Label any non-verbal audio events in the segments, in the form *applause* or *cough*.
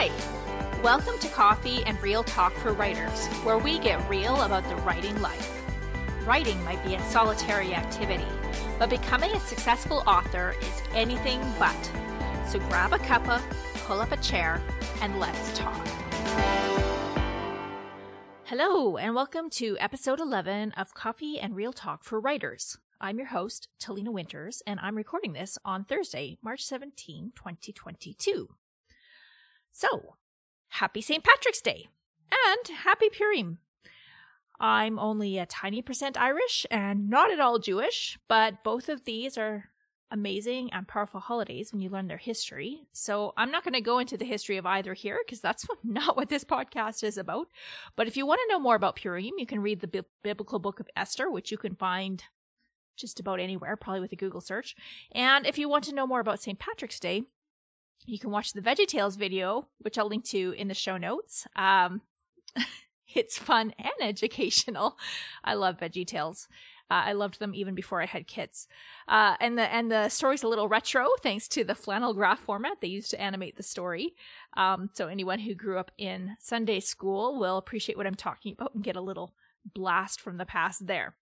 Hi! Welcome to Coffee and Real Talk for Writers, where we get real about the writing life. Writing might be a solitary activity, but becoming a successful author is anything but. So grab a cuppa, pull up a chair, and let's talk. Hello, and welcome to episode 11 of Coffee and Real Talk for Writers. I'm your host, Talina Winters, and I'm recording this on Thursday, March 17, 2022. So, happy St. Patrick's Day and happy Purim. I'm only a tiny percent Irish and not at all Jewish, but both of these are amazing and powerful holidays when you learn their history. So I'm not going to go into the history of either here because that's *laughs* not what this podcast is about. But if you want to know more about Purim, you can read the biblical book of Esther, which you can find just about anywhere, probably with a Google search. And if you want to know more about St. Patrick's Day, you can watch the VeggieTales video, which I'll link to in the show notes. Um, *laughs* it's fun and *laughs* educational. I love VeggieTales. Uh, I loved them even before I had kids. Uh, and the and the story's a little retro thanks to the flannel graph format they used to animate the story. Um, so anyone who grew up in Sunday school will appreciate what I'm talking about and get a little blast from the past there.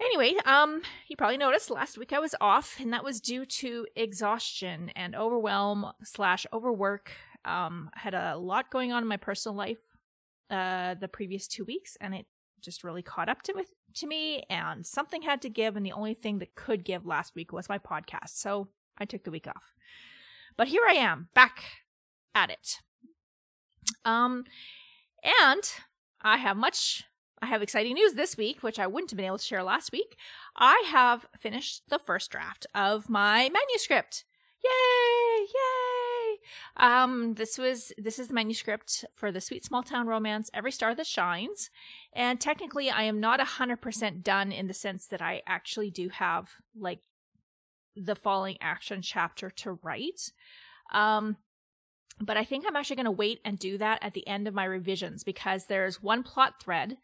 Anyway, um, you probably noticed last week I was off, and that was due to exhaustion and overwhelm slash overwork. Um, I had a lot going on in my personal life uh the previous two weeks, and it just really caught up to with to me and something had to give and the only thing that could give last week was my podcast so i took the week off but here i am back at it um and i have much i have exciting news this week which i wouldn't have been able to share last week. I have finished the first draft of my manuscript. Yay! Yay! Um this was this is the manuscript for the sweet small town romance every star that shines. And technically i am not 100% done in the sense that i actually do have like the falling action chapter to write. Um but i think i'm actually going to wait and do that at the end of my revisions because there's one plot thread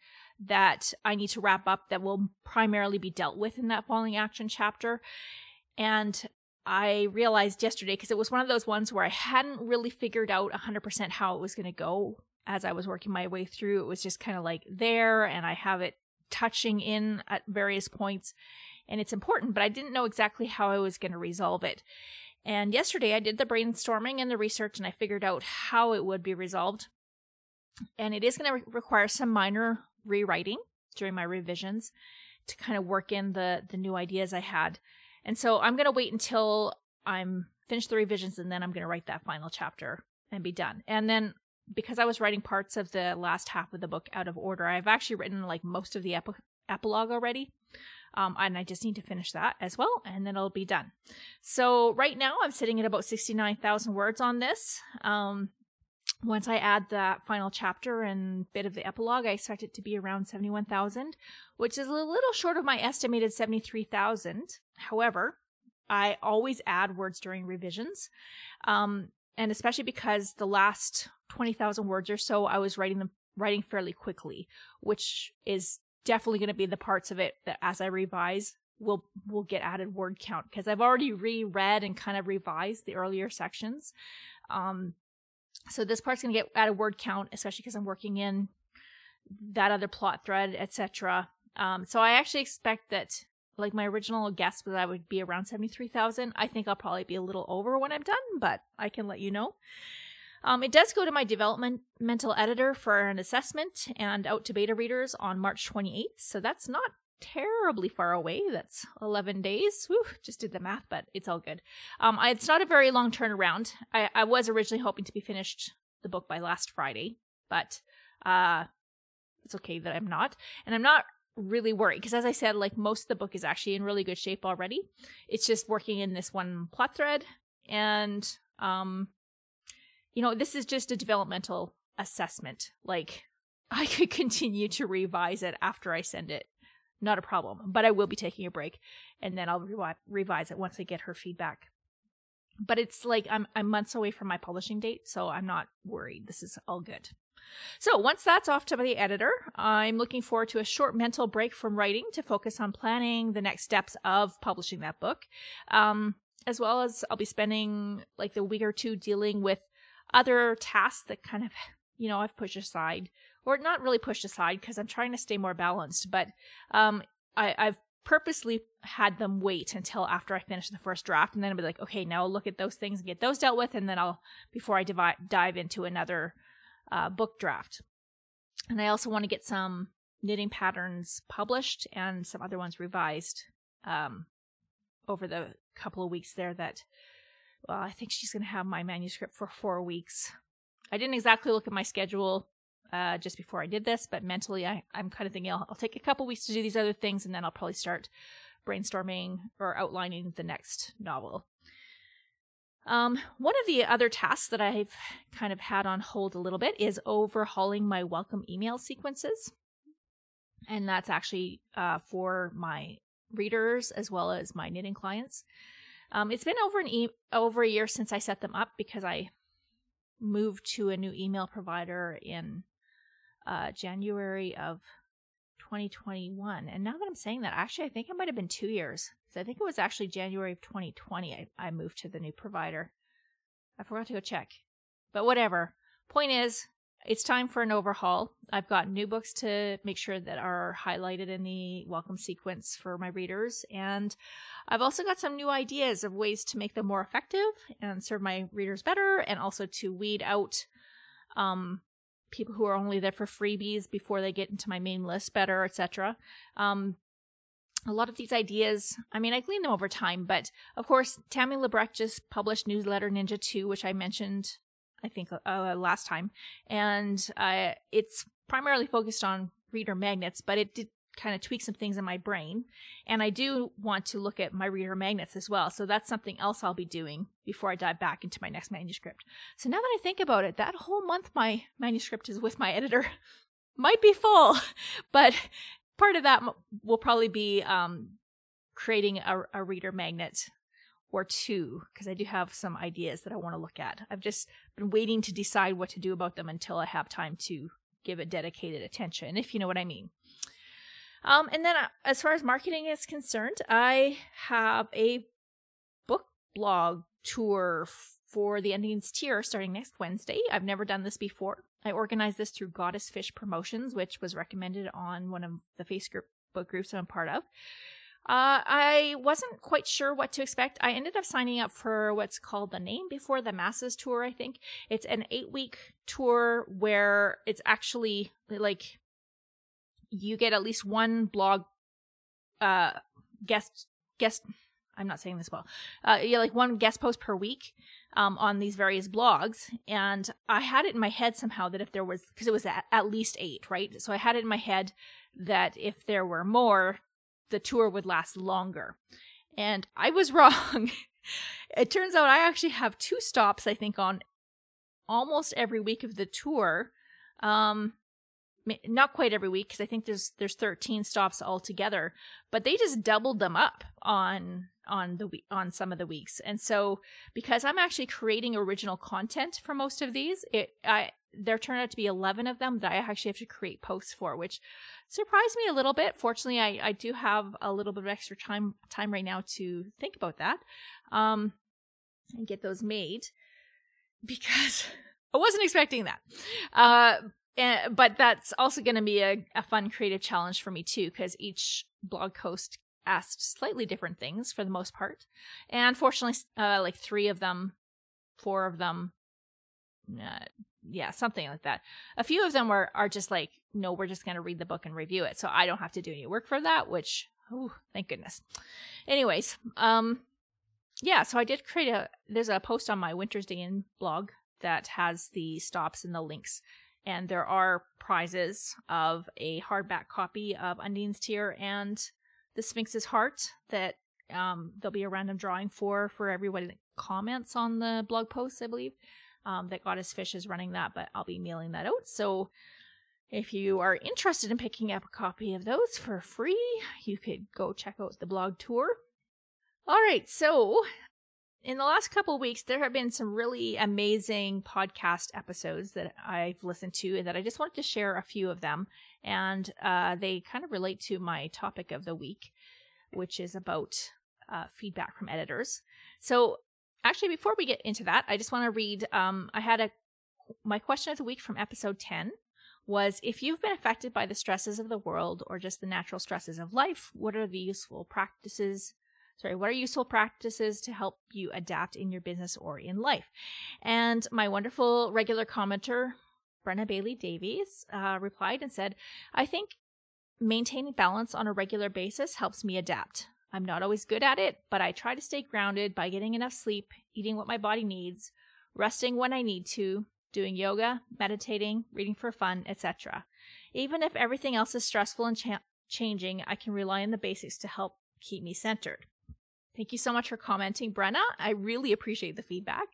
that i need to wrap up that will primarily be dealt with in that falling action chapter and I realized yesterday because it was one of those ones where I hadn't really figured out 100% how it was going to go as I was working my way through. It was just kind of like there, and I have it touching in at various points, and it's important, but I didn't know exactly how I was going to resolve it. And yesterday I did the brainstorming and the research, and I figured out how it would be resolved. And it is going to re- require some minor rewriting during my revisions to kind of work in the the new ideas I had. And so I'm going to wait until I'm finished the revisions and then I'm going to write that final chapter and be done. And then because I was writing parts of the last half of the book out of order, I've actually written like most of the epi- epilogue already. Um, and I just need to finish that as well, and then it'll be done. So right now I'm sitting at about 69,000 words on this. Um, once I add that final chapter and bit of the epilogue, I expect it to be around 71,000, which is a little short of my estimated 73,000. However, I always add words during revisions. Um, and especially because the last 20,000 words or so, I was writing them writing fairly quickly, which is definitely going to be the parts of it that as I revise will will get added word count because I've already reread and kind of revised the earlier sections. Um, so this part's going to get added word count, especially because I'm working in that other plot thread, etc. Um, so I actually expect that, like my original guess was I would be around seventy three thousand. I think I'll probably be a little over when I'm done, but I can let you know. Um, it does go to my developmental editor for an assessment and out to beta readers on March 28th, so that's not terribly far away. That's 11 days. Whew, just did the math, but it's all good. Um, I, it's not a very long turnaround. I, I was originally hoping to be finished the book by last Friday, but uh, it's okay that I'm not. And I'm not really worried because, as I said, like most of the book is actually in really good shape already. It's just working in this one plot thread. And, um, you know, this is just a developmental assessment. Like, *laughs* I could continue to revise it after I send it not a problem. But I will be taking a break, and then I'll revi- revise it once I get her feedback. But it's like I'm I'm months away from my publishing date, so I'm not worried. This is all good. So once that's off to the editor, I'm looking forward to a short mental break from writing to focus on planning the next steps of publishing that book, um, as well as I'll be spending like the week or two dealing with other tasks that kind of, *laughs* you know, I've pushed aside, or not really pushed aside because I'm trying to stay more balanced, but um, I, I've purposely had them wait until after I finish the first draft, and then I'll be like, okay, now I'll look at those things and get those dealt with, and then I'll before I divi- dive into another uh, book draft. And I also want to get some knitting patterns published and some other ones revised um, over the couple of weeks there. That well, I think she's going to have my manuscript for four weeks. I didn't exactly look at my schedule uh, just before I did this, but mentally I, I'm kind of thinking I'll, I'll take a couple weeks to do these other things and then I'll probably start brainstorming or outlining the next novel. Um, one of the other tasks that I've kind of had on hold a little bit is overhauling my welcome email sequences. And that's actually uh, for my readers as well as my knitting clients. Um, it's been over an e- over a year since I set them up because I moved to a new email provider in uh, January of 2021. And now that I'm saying that, actually, I think it might have been two years. So I think it was actually January of 2020 I, I moved to the new provider. I forgot to go check. But whatever. Point is, it's time for an overhaul. I've got new books to make sure that are highlighted in the welcome sequence for my readers. And I've also got some new ideas of ways to make them more effective and serve my readers better, and also to weed out um, people who are only there for freebies before they get into my main list better, etc. Um, a lot of these ideas, I mean, I gleaned them over time, but of course, Tammi Labrecque just published Newsletter Ninja 2, which I mentioned, I think, uh, last time. And uh, it's primarily focused on reader magnets, but it did kind of tweak some things in my brain. And I do want to look at my reader magnets as well. So that's something else I'll be doing before I dive back into my next manuscript. So now that I think about it, that whole month my manuscript is with my editor *laughs* might be full, *laughs* but part of that will probably be um, creating a, a reader magnet or two because I do have some ideas that I want to look at. I've just been waiting to decide what to do about them until I have time to give it dedicated attention, if you know what I mean. Um, and then uh, as far as marketing is concerned, I have a book blog tour for the Undine's Tear starting next Wednesday. I've never done this before. I organized this through Goddess Fish Promotions, which was recommended on one of the Facebook book groups I'm part of. Uh, I wasn't quite sure what to expect. I ended up signing up for what's called the Name Before the Masses tour, I think. It's an eight week tour where it's actually like you get at least one blog uh guest guest I'm not saying this well. Uh, yeah, like one guest post per week um, on these various blogs, and I had it in my head somehow that if there was, because it was at, at least eight, right? So I had it in my head that if there were more, the tour would last longer, and I was *laughs* wrong. it turns out I actually have two stops, I think, on almost every week of the tour. Um, not quite every week because I think there's there's 13 stops altogether, but they just doubled them up on on the on some of the weeks. And so because I'm actually creating original content for most of these, it I there turned out to be 11 of them that I actually have to create posts for, which surprised me a little bit. Fortunately, I, I do have a little bit of extra time time right now to think about that um, and get those made because *laughs* I wasn't expecting that. Uh, but that's also going to be a, a fun creative challenge for me too, because each blog post asked slightly different things for the most part. And fortunately, uh, like three of them, four of them, uh, yeah, something like that. A few of them were are just like, no, we're just going to read the book and review it, so I don't have to do any work for that. Which, oh, thank goodness. Anyways, um, yeah, so I did create a. There's a post on my Winter's Day in blog that has the stops and the links and there are prizes of a hardback copy of Undine's Tear and the Sphinx's Heart that um, there'll be a random drawing for for everyone that comments on the blog post, I believe. Um, that Goddess Fish is running that, but I'll be mailing that out. So if you are interested in picking up a copy of those for free, you could go check out the blog tour. All right, so in the last couple weeks, there have been some really amazing podcast episodes that I've listened to, and that I just wanted to share a few of them. And uh, they kind of relate to my topic of the week, which is about uh, feedback from editors. So, actually, before we get into that, I just want to read. Um, I had a my question of the week from episode 10 was if you've been affected by the stresses of the world or just the natural stresses of life, what are the useful practices? Sorry, what are useful practices to help you adapt in your business or in life? And my wonderful regular commenter, Brenna Bailey Davies, uh, replied and said, I think maintaining balance on a regular basis helps me adapt. I'm not always good at it, but I try to stay grounded by getting enough sleep, eating what my body needs, resting when I need to, doing yoga, meditating, reading for fun, etc. Even if everything else is stressful and cha- changing, I can rely on the basics to help keep me centered. Thank you so much for commenting, Brenna. I really appreciate the feedback.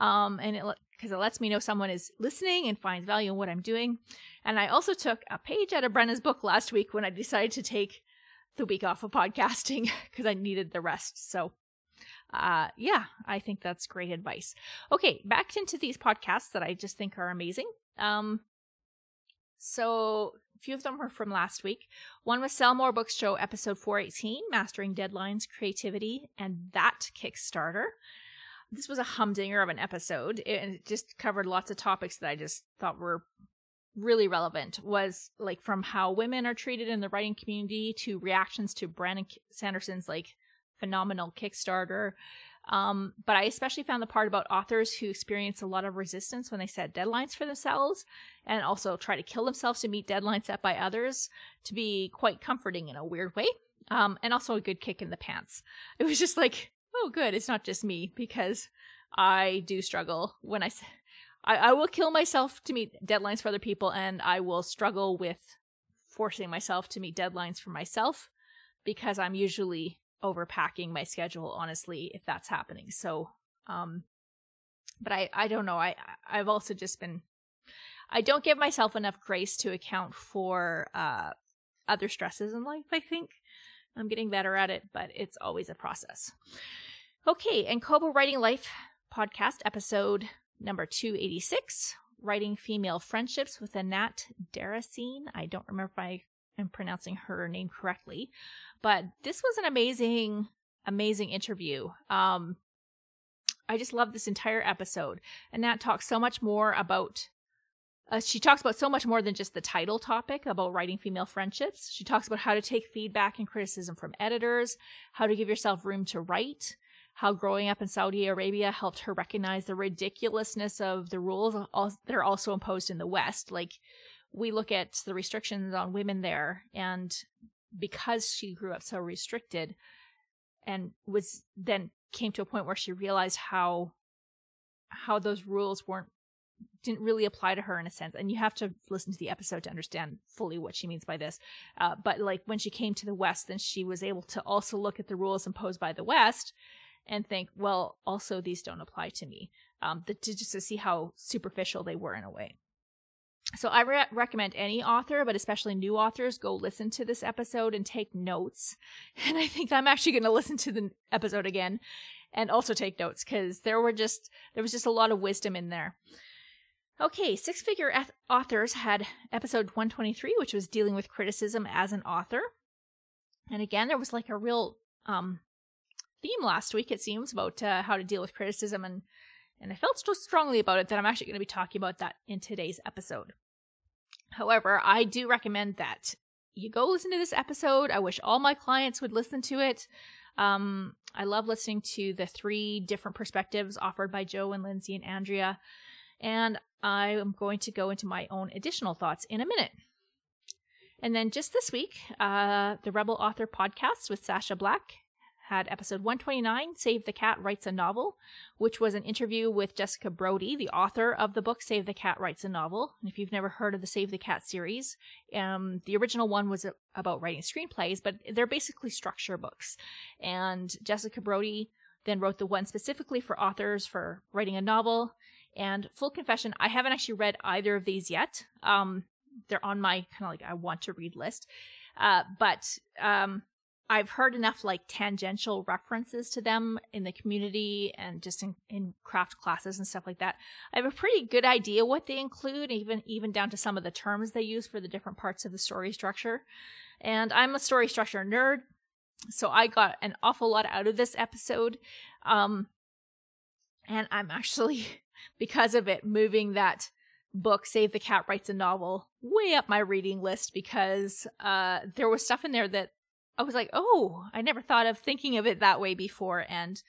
Um, and it because it lets me know someone is listening and finds value in what I'm doing. And I also took a page out of Brenna's book last week when I decided to take the week off of podcasting *laughs* because I needed the rest. So uh, yeah, I think that's great advice. Okay, back into these podcasts that I just think are amazing. Um, so few of them were from last week. One was Sell More Books Show episode 418, Mastering Deadlines, Creativity, and That Kickstarter. This was a humdinger of an episode. It just covered lots of topics that I just thought were really relevant was like from how women are treated in the writing community to reactions to Brandon Sanderson's like phenomenal Kickstarter. Um, but I especially found the part about authors who experience a lot of resistance when they set deadlines for themselves and also try to kill themselves to meet deadlines set by others to be quite comforting in a weird way. Um, and also a good kick in the pants. It was just like, oh, good, it's not just me because I do struggle when I, I, I will kill myself to meet deadlines for other people, and I will struggle with forcing myself to meet deadlines for myself because I'm usually overpacking my schedule honestly if that's happening. So um but i i don't know. I i've also just been i don't give myself enough grace to account for uh other stresses in life i think. I'm getting better at it but it's always a process. Okay and kobo writing life podcast episode number 286 writing female friendships with Anat Deracine. I don't remember if I am pronouncing her name correctly. But this was an amazing, amazing interview. Um, I just love this entire episode. Anat talks so much more about. Uh, she talks about so much more than just the title topic about writing female friendships. She talks about how to take feedback and criticism from editors, how to give yourself room to write, how growing up in Saudi Arabia helped her recognize the ridiculousness of the rules that are also imposed in the West. Like, we look at the restrictions on women there, and because she grew up so restricted and was then came to a point where she realized how how those rules weren't didn't really apply to her in a sense. And you have to listen to the episode to understand fully what she means by this. Uh, but like when she came to the west then she was able to also look at the rules imposed by the west and think well also these don't apply to me. Um, the, to just to see how superficial they were in a way so I re- recommend any author, but especially new authors, go listen to this episode and take notes. *laughs* And I think I'm actually going to listen to the episode again and also take notes because there were just there was just a lot of wisdom in there. Okay, six figure eth- authors had episode 123, which was dealing with criticism as an author. And again, there was like a real um, theme last week, it seems, about uh, how to deal with criticism and and I felt so strongly about it that I'm actually going to be talking about that in today's episode. However, I do recommend that you go listen to this episode. I wish all my clients would listen to it. Um, I love listening to the three different perspectives offered by Jo and Lindsay and Andrea. And I am going to go into my own additional thoughts in a minute. And then just this week, uh, the Rebel Author podcast with Sacha Black had episode 129, Save the Cat Writes a Novel, which was an interview with Jessica Brody, the author of the book Save the Cat Writes a Novel. And if you've never heard of the Save the Cat series, um, the original one was about writing screenplays, but they're basically structure books. And Jessica Brody then wrote the one specifically for authors for writing a novel. And full confession, I haven't actually read either of these yet. Um, they're on my kind of like I want to read list. Uh, but um, I've heard enough like tangential references to them in the community and just in, in craft classes and stuff like that. I have a pretty good idea what they include, even even down to some of the terms they use for the different parts of the story structure. And I'm a story structure nerd, so I got an awful lot out of this episode. Um, and I'm actually, *laughs* because of it, moving that book, Save the Cat Writes a Novel, way up my reading list because uh, there was stuff in there that I was like, oh, I never thought of thinking of it that way before. And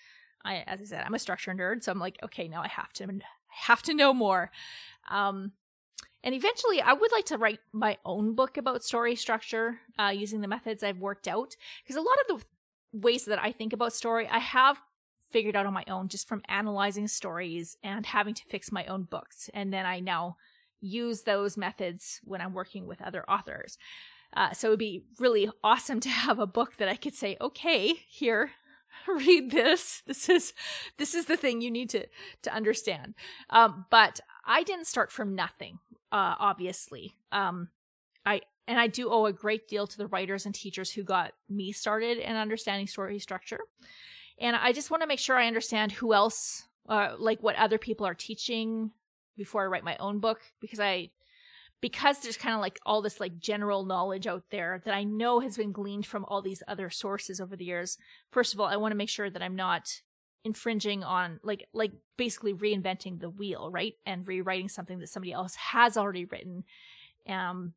I, as I said, I'm a structure nerd, so I'm like, okay, now I have to, I have to know more. Um, and eventually, I would like to write my own book about story structure uh, using the methods I've worked out. Because a lot of the ways that I think about story, I have figured out on my own just from analyzing stories and having to fix my own books. And then I now use those methods when I'm working with other authors. Uh, so it'd be really awesome to have a book that I could say, okay, here, *laughs* read this. This is this is the thing you need to to understand. Um, but I didn't start from nothing. Uh, obviously, um, I and I do owe a great deal to the writers and teachers who got me started in understanding story structure. And I just want to make sure I understand who else, uh, like what other people are teaching before I write my own book because I because there's kind of like all this like general knowledge out there that I know has been gleaned from all these other sources over the years. First of all, I want to make sure that I'm not infringing on like like basically reinventing the wheel, right? And rewriting something that somebody else has already written um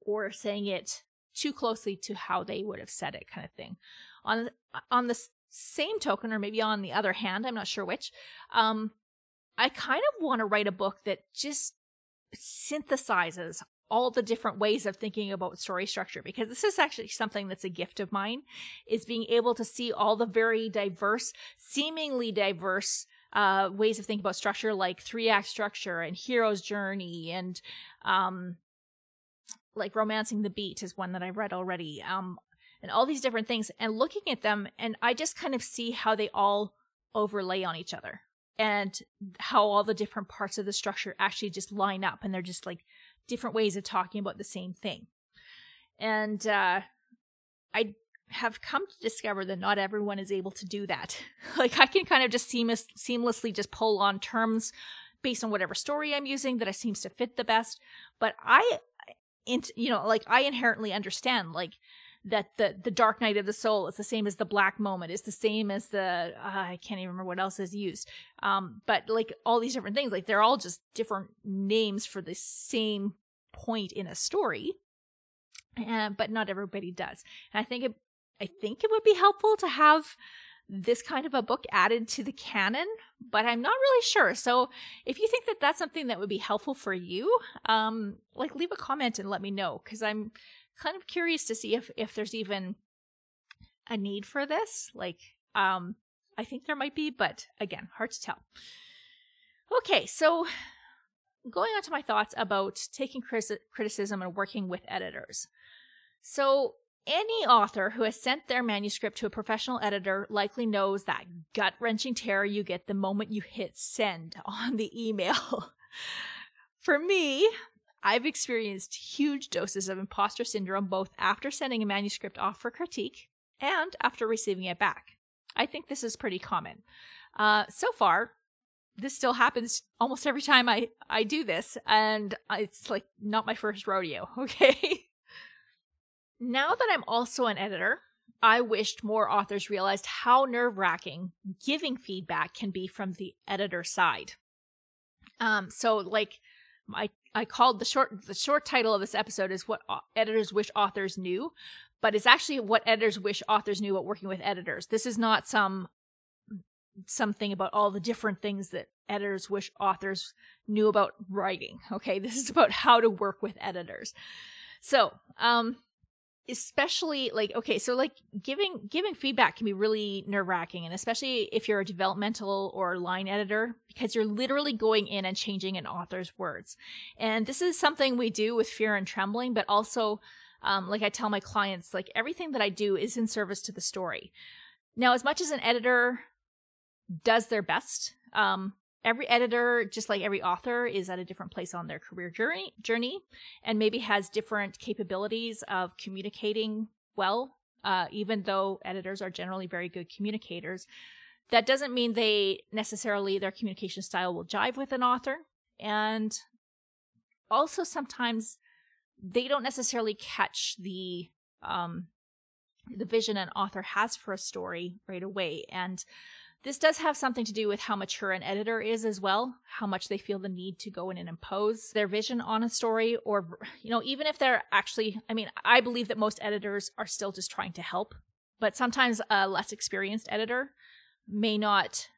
or saying it too closely to how they would have said it kind of thing. On on the same token or maybe on the other hand, I'm not sure which. Um I kind of want to write a book that just synthesizes all the different ways of thinking about story structure because this is actually something that's a gift of mine is being able to see all the very diverse seemingly diverse uh, ways of thinking about structure like three act structure and hero's journey and um, like romancing the beat is one that i've read already um, and all these different things and looking at them and i just kind of see how they all overlay on each other and how all the different parts of the structure actually just line up and they're just like different ways of talking about the same thing. And uh, I have come to discover that not everyone is able to do that. *laughs* like I can kind of just seamless, seamlessly just pull on terms based on whatever story I'm using that I seems to fit the best. But I, you know, like I inherently understand like that the the dark night of the soul is the same as the black moment is the same as the uh, i can't even remember what else is used um but like all these different things like they're all just different names for the same point in a story uh, but not everybody does and i think it i think it would be helpful to have this kind of a book added to the canon, but I'm not really sure. So if you think that that's something that would be helpful for you, um, like leave a comment and let me know because I'm kind of curious to see if if there's even a need for this. Like, um, I think there might be, but again, hard to tell. Okay, so going on to my thoughts about taking criticism and working with editors. So, any author who has sent their manuscript to a professional editor likely knows that gut wrenching terror you get the moment you hit send *laughs* on the email. For me, I've experienced huge doses of imposter syndrome both after sending a manuscript off for critique and after receiving it back. I think this is pretty common. Uh, so far, this still happens almost every time I, I do this, and it's like not my first rodeo, *laughs* okay? now that I'm also an editor, I wished more authors realized how nerve wracking giving feedback can be from the editor side. Um, so like I I called the short the short title of this episode is what editors wish authors knew, but it's actually what editors wish authors knew about working with editors. This is not some something about all the different things that editors wish authors knew about writing. Okay, this is about how to work with editors. So, um, especially like okay so like giving giving feedback can be really nerve-wracking and especially if you're a developmental or line editor because you're literally going in and changing an author's words. And this is something we do with fear and trembling but also um, like i tell my clients like everything that i do is in service to the story. Now as much as an editor does their best um, every editor just like every author is at a different place on their career journey journey and maybe has different capabilities of communicating well uh, even though editors are generally very good communicators. That doesn't mean they necessarily their communication style will jive with an author and also sometimes they don't necessarily catch the um the vision an author has for a story right away and this does have something to do with how mature an editor is as well, how much they feel the need to go in and impose their vision on a story, or, you know, even if they're actually, I mean, I believe that most editors are still just trying to help, but sometimes a less experienced editor may not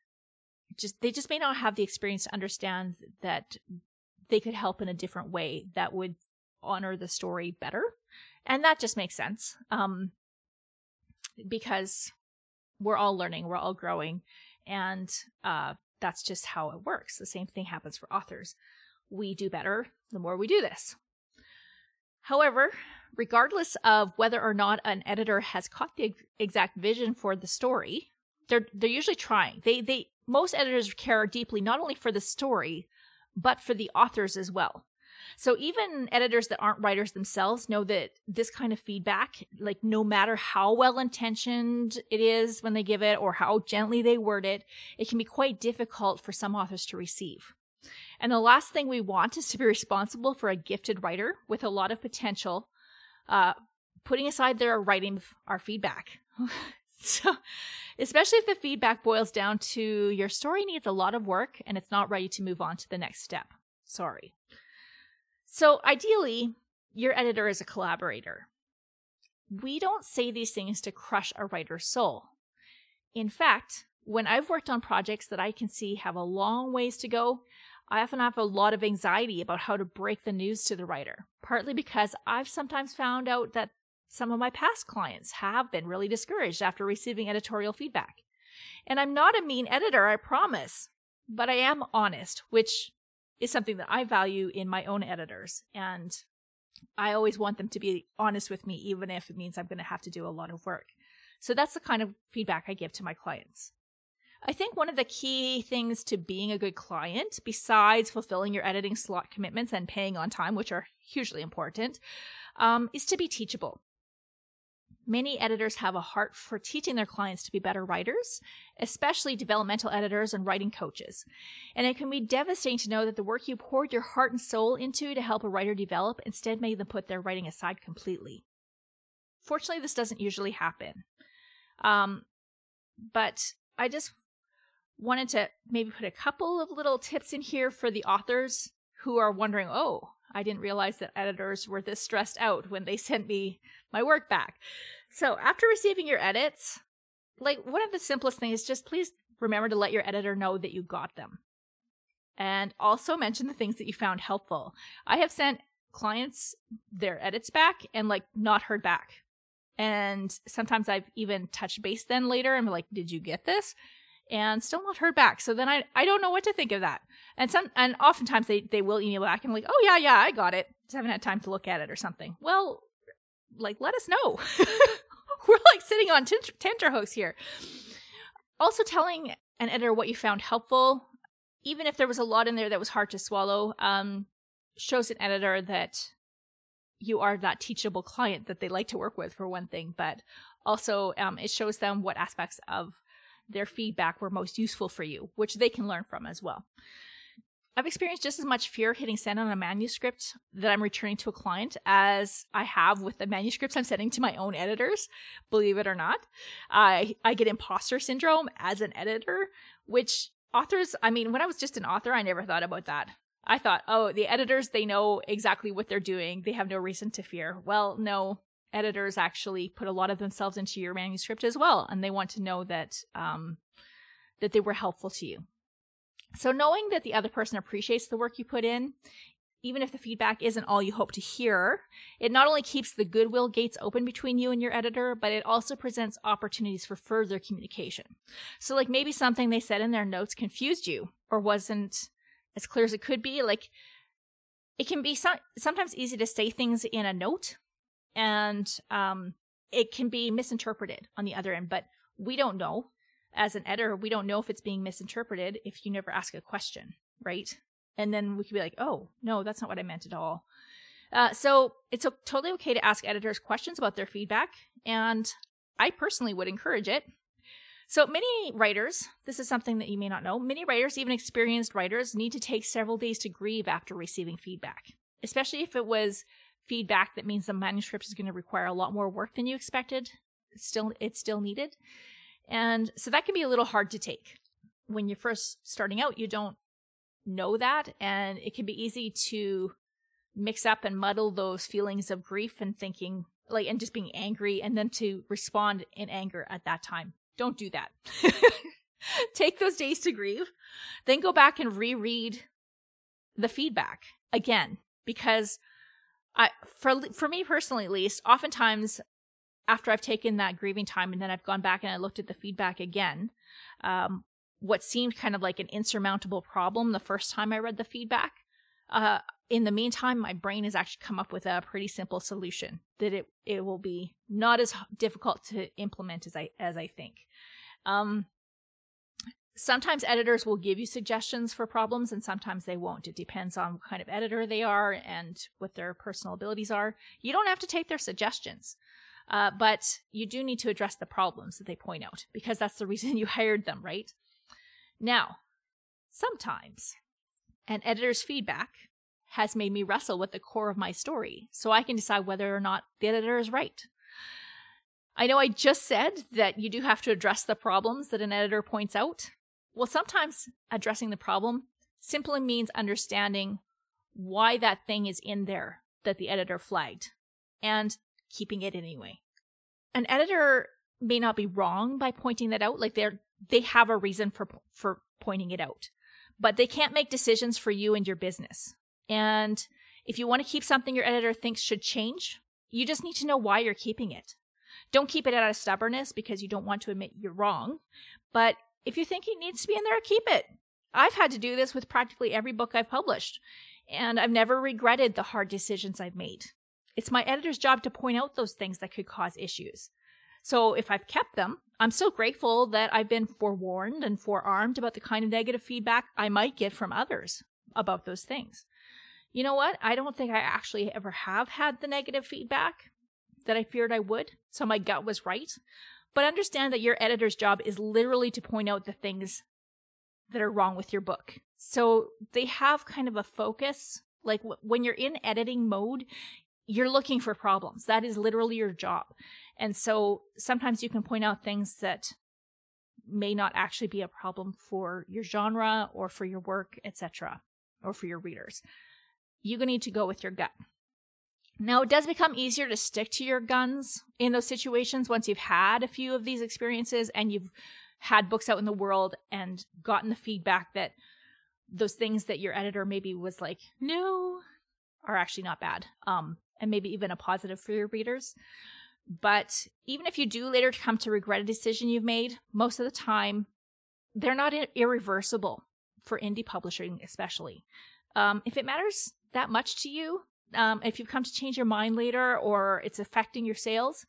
just, they just may not have the experience to understand that they could help in a different way that would honor the story better. And that just makes sense. Um, because we're all learning, we're all growing, and uh, that's just how it works. The same thing happens for authors. We do better the more we do this. However, regardless of whether or not an editor has caught the exact vision for the story, they're they're usually trying. They they most editors care deeply not only for the story, but for the authors as well. So even editors that aren't writers themselves know that this kind of feedback, like no matter how well intentioned it is when they give it or how gently they word it, it can be quite difficult for some authors to receive. And the last thing we want is to be responsible for a gifted writer with a lot of potential, uh, putting aside their writing our feedback. *laughs* so, especially if the feedback boils down to your story needs a lot of work and it's not ready to move on to the next step. Sorry. So, ideally, your editor is a collaborator. We don't say these things to crush a writer's soul. In fact, when I've worked on projects that I can see have a long ways to go, I often have a lot of anxiety about how to break the news to the writer, partly because I've sometimes found out that some of my past clients have been really discouraged after receiving editorial feedback. And I'm not a mean editor, I promise, but I am honest, which is something that I value in my own editors. And I always want them to be honest with me, even if it means I'm going to have to do a lot of work. So that's the kind of feedback I give to my clients. I think one of the key things to being a good client, besides fulfilling your editing slot commitments and paying on time, which are hugely important, um, is to be teachable. Many editors have a heart for teaching their clients to be better writers, especially developmental editors and writing coaches. And it can be devastating to know that the work you poured your heart and soul into to help a writer develop instead made them put their writing aside completely. Fortunately, this doesn't usually happen. Um, but I just wanted to maybe put a couple of little tips in here for the authors who are wondering, oh, I didn't realize that editors were this stressed out when they sent me my work back. So after receiving your edits, like one of the simplest things is just please remember to let your editor know that you got them. And also mention the things that you found helpful. I have sent clients their edits back and like not heard back. And sometimes I've even touched base then later and like, did you get this? And still not heard back. So then I I don't know what to think of that. And some and oftentimes they, they will email back and like, oh yeah, yeah, I got it. Just haven't had time to look at it or something. Well, like let us know. *laughs* We're like sitting on t- tenterhooks here. Also telling an editor what you found helpful, even if there was a lot in there that was hard to swallow, um, shows an editor that you are that teachable client that they like to work with for one thing, but also um, it shows them what aspects of their feedback were most useful for you, which they can learn from as well. I've experienced just as much fear hitting send on a manuscript that I'm returning to a client as I have with the manuscripts I'm sending to my own editors, believe it or not. I, I get imposter syndrome as an editor, which authors, I mean, when I was just an author, I never thought about that. I thought, oh, the editors, they know exactly what they're doing. They have no reason to fear. Well, no, editors actually put a lot of themselves into your manuscript as well, and they want to know that, um, that they were helpful to you. So knowing that the other person appreciates the work you put in, even if the feedback isn't all you hope to hear, it not only keeps the goodwill gates open between you and your editor, but it also presents opportunities for further communication. So like maybe something they said in their notes confused you or wasn't as clear as it could be. Like it can be some, sometimes easy to say things in a note and um, it can be misinterpreted on the other end, but we don't know as an editor, we don't know if it's being misinterpreted if you never ask a question, right? And then we could be like, oh, no, that's not what I meant at all. Uh, so it's totally okay to ask editors questions about their feedback, and I personally would encourage it. So many writers, this is something that you may not know, many writers, even experienced writers, need to take several days to grieve after receiving feedback, especially if it was feedback that means the manuscript is going to require a lot more work than you expected. Still, it's still needed. And so that can be a little hard to take. When you're first starting out, you don't know that, and it can be easy to mix up and muddle those feelings of grief and thinking, like, and just being angry, and then to respond in anger at that time. Don't do that. *laughs* take those days to grieve, then go back and reread the feedback again because I for for me personally at least, oftentimes after I've taken that grieving time and then I've gone back and I looked at the feedback again, um, what seemed kind of like an insurmountable problem the first time I read the feedback, uh, in the meantime, my brain has actually come up with a pretty simple solution that it it will be not as difficult to implement as I as I think. Um, sometimes editors will give you suggestions for problems and sometimes they won't. It depends on what kind of editor they are and what their personal abilities are. You don't have to take their suggestions. Uh, but you do need to address the problems that they point out because that's the reason *laughs* you hired them, right? Now, sometimes an editor's feedback has made me wrestle with the core of my story so I can decide whether or not the editor is right. I know I just said that you do have to address the problems that an editor points out, well, sometimes addressing the problem simply means understanding why that thing is in there that the editor flagged and keeping it anyway. An editor may not be wrong by pointing that out, like they're they have a reason for for pointing it out. But they can't make decisions for you and your business. And if you want to keep something your editor thinks should change, you just need to know why you're keeping it. Don't keep it out of stubbornness because you don't want to admit you're wrong, but if you think it needs to be in there, keep it. I've had to do this with practically every book I've published, and I've never regretted the hard decisions I've made. It's my editor's job to point out those things that could cause issues. So if I've kept them, I'm so grateful that I've been forewarned and forearmed about the kind of negative feedback I might get from others about those things. You know what? I don't think I actually ever have had the negative feedback that I feared I would, so my gut was right. But understand that your editor's job is literally to point out the things that are wrong with your book. So they have kind of a focus. Like w- when you're in editing mode, you're looking for problems. That is literally your job. And so sometimes you can point out things that may not actually be a problem for your genre or for your work, etc., or for your readers. You're going to need to go with your gut. Now, it does become easier to stick to your guns in those situations once you've had a few of these experiences and you've had books out in the world and gotten the feedback that those things that your editor maybe was like, no, are actually not bad. Um, and maybe even a positive for your readers. But even if you do later come to regret a decision you've made, most of the time, they're not irreversible for indie publishing, especially. Um, if it matters that much to you, um, if you've come to change your mind later or it's affecting your sales,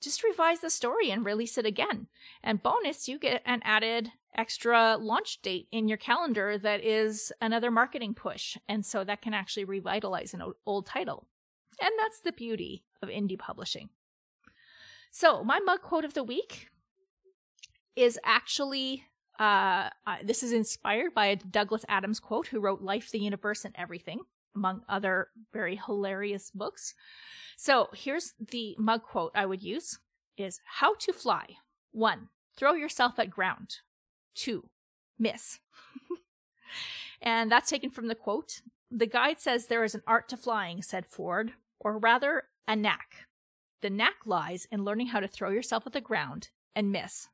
just revise the story and release it again. And bonus, you get an added extra launch date in your calendar that is another marketing push. And so that can actually revitalize an old title. And that's the beauty of indie publishing. So, my mug quote of the week is actually uh, uh, this is inspired by a Douglas Adams quote, who wrote Life, the Universe, and Everything among other very hilarious books. So here's the mug quote I would use is how to fly. One, throw yourself at ground. Two, miss. *laughs* and that's taken from the quote. The guide says there is an art to flying, said Ford, or rather, a knack. The knack lies in learning how to throw yourself at the ground and miss.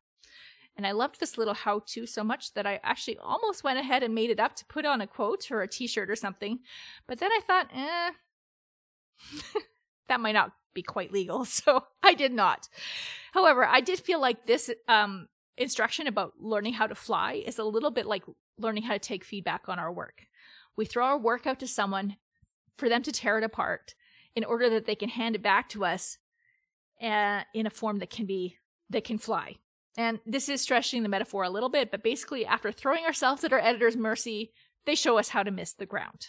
And I loved this little how to so much that I actually almost went ahead and made it up to put on a quote or a t shirt or something. But then I thought, eh, *laughs* that might not be quite legal. *laughs* So I did not. However, I did feel like this um, instruction about learning how to fly is a little bit like learning how to take feedback on our work. We throw our work out to someone for them to tear it apart in order that they can hand it back to us uh, in a form that can be that can fly and this is stretching the metaphor a little bit, but basically, after throwing ourselves at our editor's mercy, they show us how to miss the ground.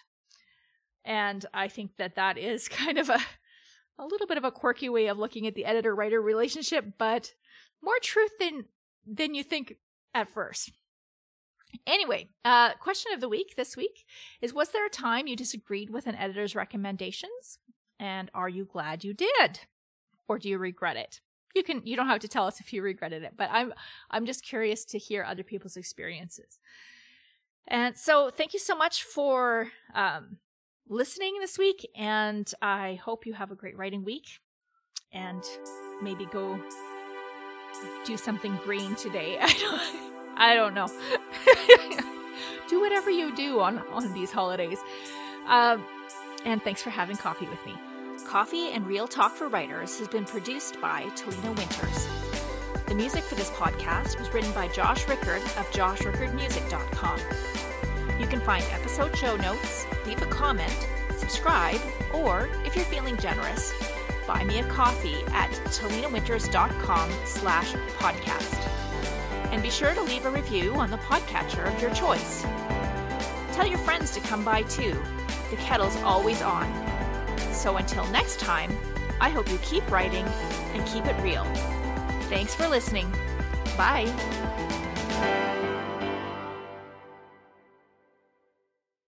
And I think that that is *laughs* kind of a, a little bit of a quirky way of looking at the editor writer relationship, but more truth than, than you think at first. Anyway, uh, question of the week this week is Was there a time you disagreed with an editor's recommendations? And are you glad you did? Or do you regret it? you can you don't have to tell us *laughs* if you regretted it, but I'm I'm just curious to hear other people's experiences. And so, thank you so much for um, listening this week, and I hope you have a great writing week, and maybe go do something green today. *laughs* I don't I don't know. *laughs* do whatever you do on on these holidays. Um, and thanks for having coffee with me. Coffee and Real Talk for Writers has been produced by Talina Winters. The music for this podcast was written by Josh Rickard of joshrickardmusic.com. You can find episode show notes, leave a comment, subscribe, or, if you're feeling generous, buy me a coffee at talinawinters.com slash podcast. And be sure to leave a review on the podcatcher of your choice. Tell your friends to come by too. The kettle's always on. So until next time, I hope you keep writing and keep it real. Thanks for listening. Bye.